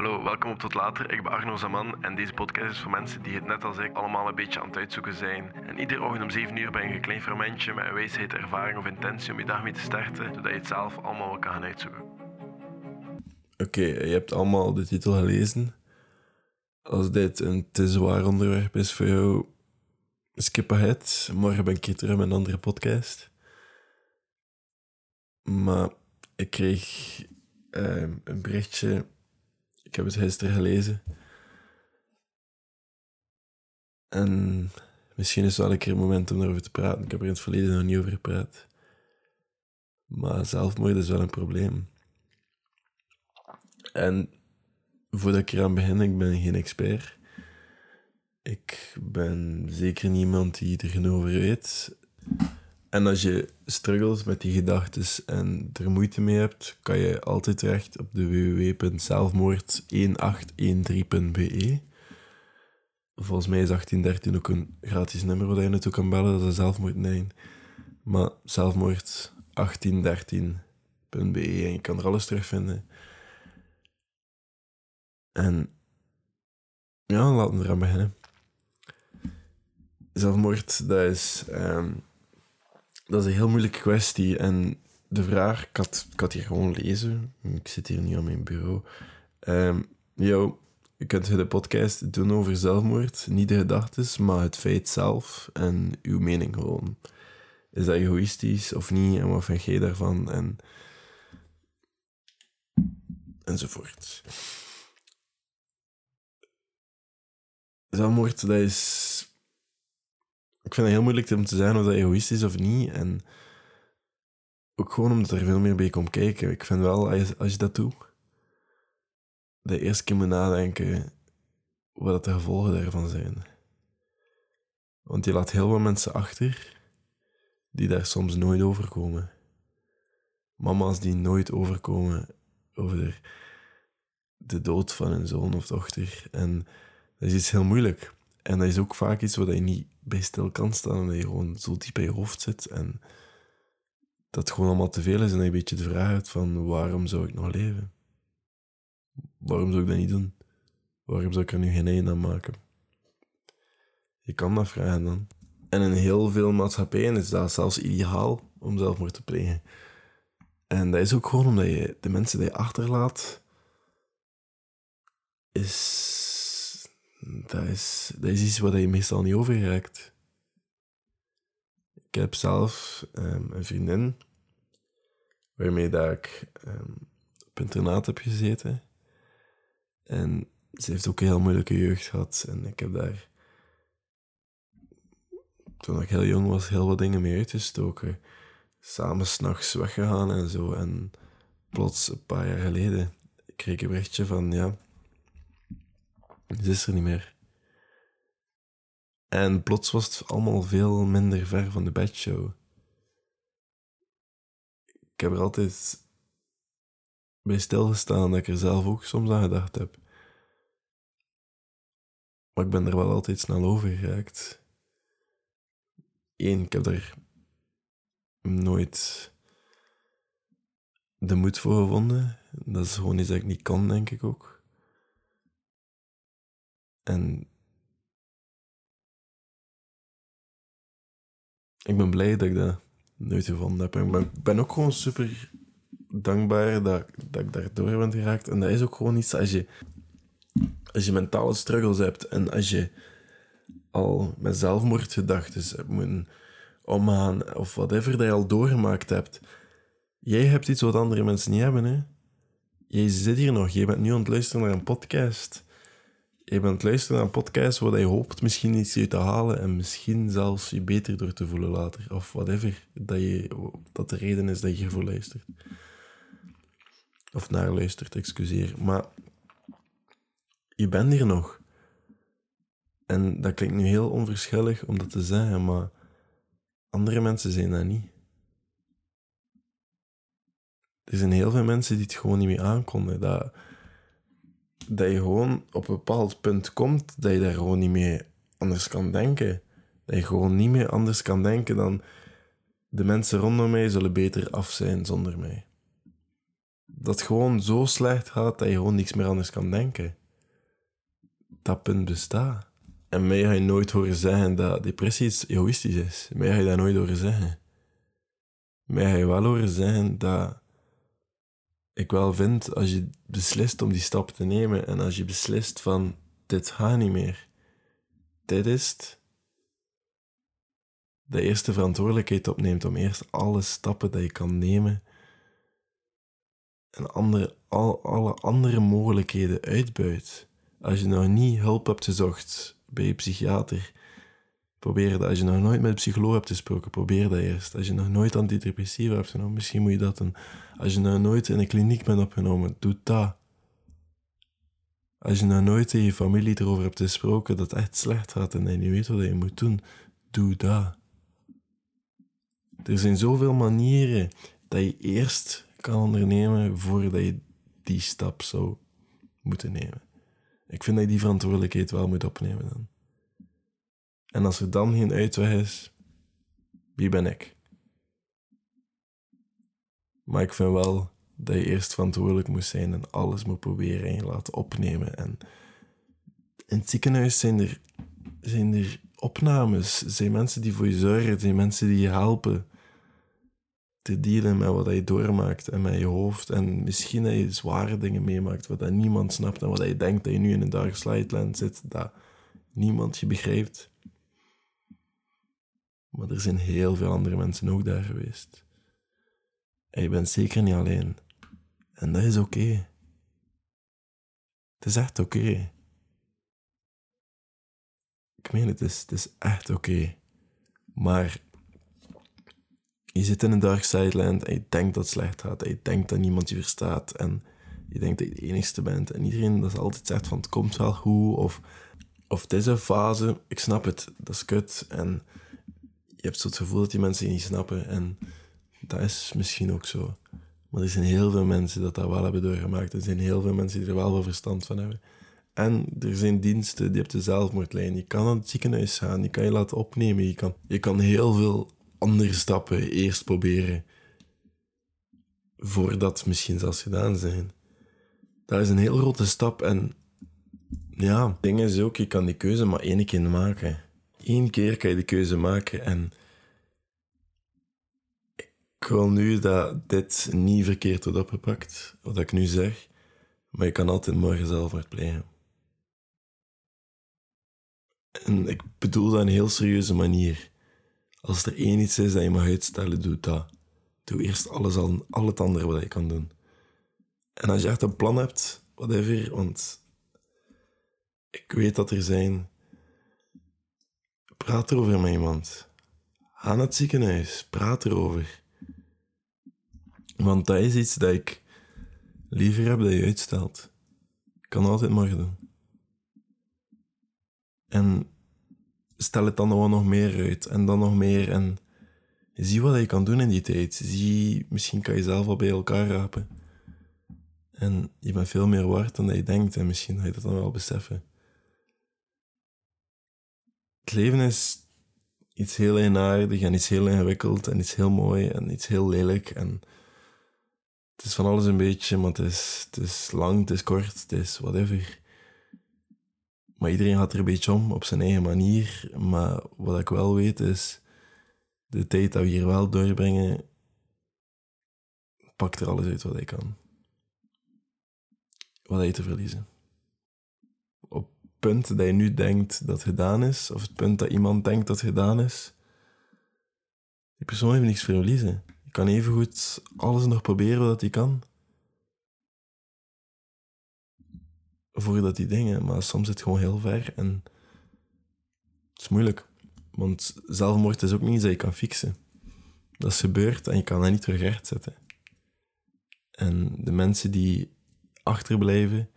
Hallo, welkom op Tot Later. Ik ben Arno Zaman en deze podcast is voor mensen die het net als ik allemaal een beetje aan het uitzoeken zijn. En iedere ochtend om 7 uur ben je een klein fermentje met een wijsheid, ervaring of intentie om je dag mee te starten, zodat je het zelf allemaal wel kan gaan uitzoeken. Oké, je hebt allemaal de titel gelezen. Als dit een te zwaar onderwerp is voor jou, skip ahead. Morgen ben ik hier terug met een andere podcast. Maar ik kreeg ehm, een berichtje. Ik heb het gisteren gelezen. En misschien is het wel een keer een moment om erover te praten. Ik heb er in het verleden nog niet over gepraat. Maar zelfmoord is wel een probleem. En voordat ik eraan begin, ik ben geen expert. Ik ben zeker niemand die er genoeg over weet. En als je struggles met die gedachten en er moeite mee hebt, kan je altijd terecht op de www.zelfmoord1813.be. Volgens mij is 1813 ook een gratis nummer waar je naartoe kan bellen, dat is zelfmoord 9. Maar zelfmoord1813.be en je kan er alles terugvinden. En ja, laten we eraan beginnen. Zelfmoord, dat is, ehm, dat is een heel moeilijke kwestie. En de vraag, ik had, ik hier gewoon lezen. Ik zit hier nu aan mijn bureau. Um, yo, je kunt de podcast doen over zelfmoord. Niet de gedachten, maar het feit zelf en uw mening gewoon. Is dat egoïstisch of niet? En wat vind jij daarvan? En, enzovoort. zelfmoord, dat is... Ik vind het heel moeilijk om te zeggen of dat egoïstisch is of niet. En ook gewoon omdat er veel meer bij komt kijken. Ik vind wel, als je, als je dat doet, dat je eerst keer moet nadenken wat de gevolgen daarvan zijn. Want je laat heel veel mensen achter die daar soms nooit overkomen. Mama's die nooit overkomen over de dood van hun zoon of dochter. En dat is iets heel moeilijk. En dat is ook vaak iets waar je niet bij stil kan staan en dat je gewoon zo diep in je hoofd zit en dat het gewoon allemaal te veel is en dat je een beetje de vraag hebt van waarom zou ik nog leven? Waarom zou ik dat niet doen? Waarom zou ik er nu geen einde aan maken? Je kan dat vragen dan. En in heel veel maatschappijen is dat zelfs ideaal om zelfmoord te plegen. En dat is ook gewoon omdat je de mensen die je achterlaat, is dat is, dat is iets wat je meestal niet overraakt. Ik heb zelf um, een vriendin waarmee dat ik um, op internaat heb gezeten. En ze heeft ook een heel moeilijke jeugd gehad. En ik heb daar, toen ik heel jong was, heel wat dingen mee uitgestoken. Samen s'nachts weggegaan en zo. En plots, een paar jaar geleden, kreeg ik een berichtje van, ja, ze is er niet meer. En plots was het allemaal veel minder ver van de bedshow. Ik heb er altijd bij stilgestaan dat ik er zelf ook soms aan gedacht heb. Maar ik ben er wel altijd snel over geraakt. Eén, ik heb er nooit de moed voor gevonden. Dat is gewoon iets dat ik niet kan, denk ik ook. En ik ben blij dat ik dat nooit gevonden heb. Ik ben, ook gewoon super dankbaar dat, dat ik daardoor ben geraakt. En dat is ook gewoon iets als je, als je mentale struggles hebt en als je al met zelfmoordgedachten hebt moeten omgaan of whatever dat je al doorgemaakt hebt. Jij hebt iets wat andere mensen niet hebben, hè? Jij zit hier nog, je bent nu aan het luisteren naar een podcast je bent luisteren naar een podcast waar je hoopt misschien iets uit te halen en misschien zelfs je beter door te voelen later. Of whatever, dat, je, dat de reden is dat je ervoor luistert. Of naar luistert, excuseer. Maar je bent hier nog. En dat klinkt nu heel onverschillig om dat te zeggen, maar andere mensen zijn dat niet. Er zijn heel veel mensen die het gewoon niet meer aankonden. Dat dat je gewoon op een bepaald punt komt dat je daar gewoon niet meer anders kan denken. Dat je gewoon niet meer anders kan denken dan de mensen rondom mij zullen beter af zijn zonder mij. dat gewoon zo slecht gaat dat je gewoon niks meer anders kan denken. Dat punt bestaat. En mij ga je nooit horen zeggen dat depressie iets egoïstisch is. Mij ga je dat nooit horen zeggen. Mij ga je wel horen zeggen dat ik wel vind als je beslist om die stap te nemen en als je beslist van dit gaat niet meer, dit is het, de eerste verantwoordelijkheid opneemt om eerst alle stappen dat je kan nemen en andere, al, alle andere mogelijkheden uitbuit. Als je nog niet hulp hebt gezocht bij je psychiater, probeer dat. Als je nog nooit met een psycholoog hebt gesproken, probeer dat eerst. Als je nog nooit antidepressiva hebt genomen, misschien moet je dat doen. Als je nog nooit in een kliniek bent opgenomen, doe dat. Als je nog nooit tegen je familie erover hebt gesproken dat het echt slecht gaat en je niet weet wat je moet doen, doe dat. Er zijn zoveel manieren dat je eerst kan ondernemen voordat je die stap zou moeten nemen. Ik vind dat je die verantwoordelijkheid wel moet opnemen dan. En als er dan geen uitweg is, wie ben ik? Maar ik vind wel dat je eerst verantwoordelijk moet zijn en alles moet proberen en je laten opnemen. En in het ziekenhuis zijn er, zijn er opnames, zijn mensen die voor je zorgen, zijn mensen die je helpen te dealen met wat je doormaakt en met je hoofd. En misschien dat je zware dingen meemaakt wat dat niemand snapt en wat je denkt dat je nu in een dark slide zit, dat niemand je begrijpt. Maar er zijn heel veel andere mensen ook daar geweest. En je bent zeker niet alleen. En dat is oké. Het is echt oké. Ik meen het, is, het is echt oké. Maar je zit in een dark sideland en je denkt dat het slecht gaat. En je denkt dat niemand je verstaat. En je denkt dat je de enigste bent. En iedereen dat altijd zegt van het komt wel goed. Of, of het is een fase. Ik snap het. Dat is kut. En je hebt zo het gevoel dat die mensen je niet snappen. En dat is misschien ook zo. Maar er zijn heel veel mensen dat dat wel hebben doorgemaakt. Er zijn heel veel mensen die er wel veel verstand van hebben. En er zijn diensten die op de zelfmoordlijn. Je kan naar het ziekenhuis gaan, je kan je laten opnemen. Je kan, je kan heel veel andere stappen eerst proberen. Voordat misschien zelfs gedaan zijn. Dat is een heel grote stap. En ja, het ding is ook, je kan die keuze maar één keer maken. Eén keer kan je de keuze maken. En ik wil nu dat dit niet verkeerd wordt opgepakt, wat ik nu zeg. Maar je kan altijd morgen zelf plegen. En ik bedoel dat een heel serieuze manier. Als er één iets is dat je mag uitstellen, doe dat. Doe eerst alles al, al andere wat je kan doen. En als je echt een plan hebt, whatever, want ik weet dat er zijn. Praat erover met iemand. Naar het ziekenhuis, praat erover. Want dat is iets dat ik liever heb dat je uitstelt. Ik kan altijd morgen doen. En stel het dan nog meer uit en dan nog meer. En zie wat je kan doen in die tijd. Zie, misschien kan je zelf wel bij elkaar rapen. En je bent veel meer waard dan dat je denkt en misschien ga je dat dan wel beseffen. Leven is iets heel eenaardig en iets heel ingewikkeld en iets heel mooi en iets heel lelijk. En het is van alles een beetje, maar het is, het is lang, het is kort, het is whatever. Maar iedereen gaat er een beetje om op zijn eigen manier. Maar wat ik wel weet is, de tijd dat we hier wel doorbrengen, pakt er alles uit wat hij kan. Wat hij te verliezen. Punt dat je nu denkt dat gedaan is, of het punt dat iemand denkt dat gedaan is, die persoon heeft niks verliezen. Je kan evengoed alles nog proberen wat hij kan. voordat die dingen, maar soms zit het gewoon heel ver en het is moeilijk. Want zelfmoord is ook niet iets dat je kan fixen. Dat is gebeurd en je kan dat niet terug rechtzetten. En de mensen die achterblijven,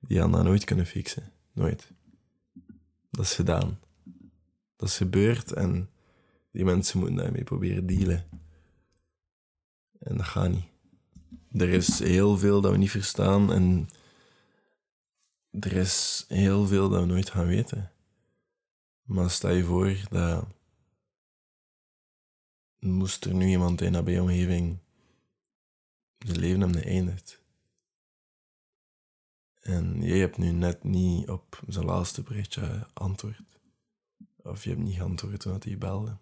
die gaan dat nooit kunnen fixen. Nooit. Dat is gedaan. Dat is gebeurd en die mensen moeten daarmee proberen dealen. En dat gaat niet. Er is heel veel dat we niet verstaan en er is heel veel dat we nooit gaan weten. Maar stel je voor dat moest er nu iemand in de omgeving zijn leven hem eindigt. En jij hebt nu net niet op zijn laatste berichtje antwoord. Of je hebt niet geantwoord toen hij belde.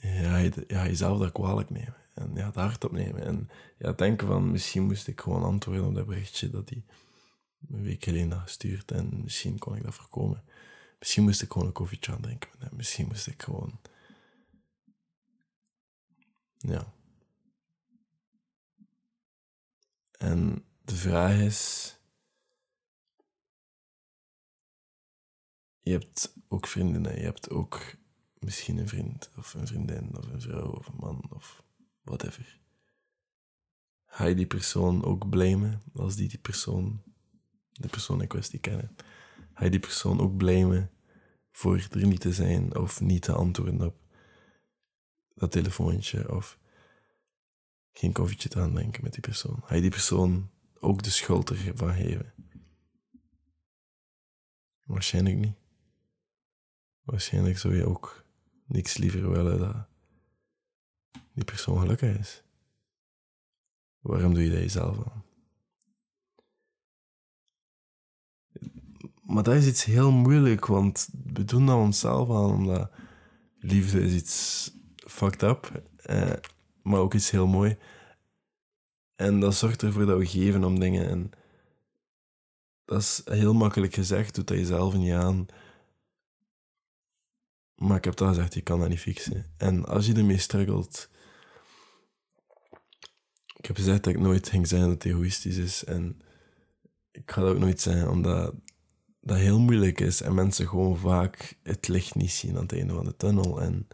Ja, je, ja, jezelf dat kwalijk nemen. En ja, het hard opnemen. En ja, denken van, misschien moest ik gewoon antwoorden op dat berichtje dat hij een week geleden had gestuurd. En misschien kon ik dat voorkomen. Misschien moest ik gewoon een koffietje aan drinken. Misschien moest ik gewoon... Ja. En de vraag is... Je hebt ook vriendinnen, je hebt ook misschien een vriend of een vriendin of een vrouw of een man of whatever. Ga je die persoon ook blamen als die die persoon, de persoon in kwestie kennen? Ga je die persoon ook blamen voor er niet te zijn of niet te antwoorden op dat telefoontje of geen koffietje te aandenken met die persoon? Ga je die persoon ook de schuld ervan geven? Waarschijnlijk niet. Waarschijnlijk zou je ook niks liever willen dat die persoon gelukkig is. Waarom doe je dat jezelf aan? Maar dat is iets heel moeilijk, want we doen dat onszelf aan, omdat liefde is iets fucked up, eh, maar ook iets heel mooi. En dat zorgt ervoor dat we geven om dingen. En dat is heel makkelijk gezegd, doet dat jezelf niet aan. Maar ik heb dat gezegd, je kan dat niet fixen. En als je ermee struggelt... Ik heb gezegd dat ik nooit ging zijn dat het egoïstisch is. En ik ga dat ook nooit zijn, omdat dat heel moeilijk is. En mensen gewoon vaak het licht niet zien aan het einde van de tunnel. En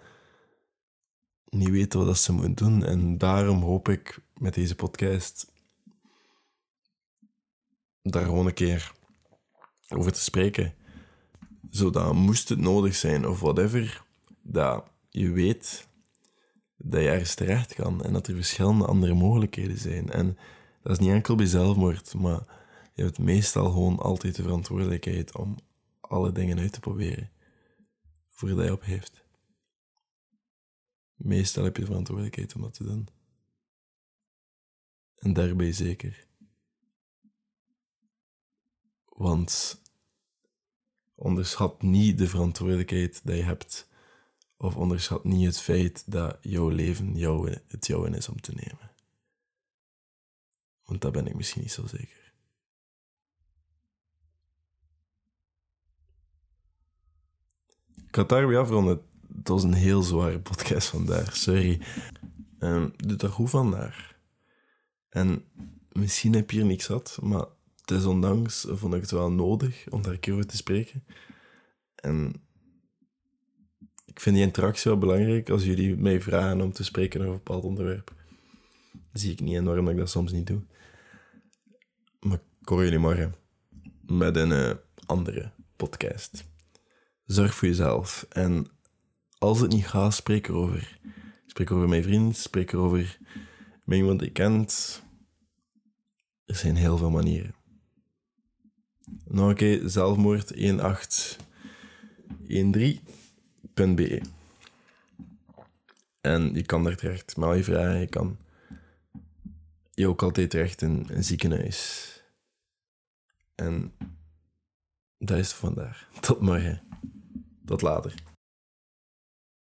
niet weten wat ze moeten doen. En daarom hoop ik met deze podcast daar gewoon een keer over te spreken zodat moest het nodig zijn of whatever, dat je weet dat je ergens terecht kan en dat er verschillende andere mogelijkheden zijn. En dat is niet enkel bij zelfmoord, maar je hebt meestal gewoon altijd de verantwoordelijkheid om alle dingen uit te proberen voordat je op heeft. Meestal heb je de verantwoordelijkheid om dat te doen. En daarbij zeker. Want onderschat niet de verantwoordelijkheid die je hebt. Of onderschat niet het feit dat jouw leven jou, het jouwe is om te nemen. Want dat ben ik misschien niet zo zeker. Ik had daarbij afronden. Het was een heel zware podcast vandaag, sorry. Um, doe dat goed vandaag. En misschien heb je hier niks had, maar desondanks vond ik het wel nodig om daar een keer over te spreken. En ik vind die interactie wel belangrijk als jullie mij vragen om te spreken over een bepaald onderwerp. zie ik niet en waarom ik dat soms niet doe. Maar ik hoor jullie morgen met een uh, andere podcast. Zorg voor jezelf. En als het niet gaat, spreek erover. Spreek over mijn vriend, spreek erover met iemand die kent. Er zijn heel veel manieren. Nog een keer, zelfmoord1813.be. En je kan daar terecht met je vragen. Je kan je ook altijd terecht in een ziekenhuis. En dat is het vandaag. Tot morgen. Tot later.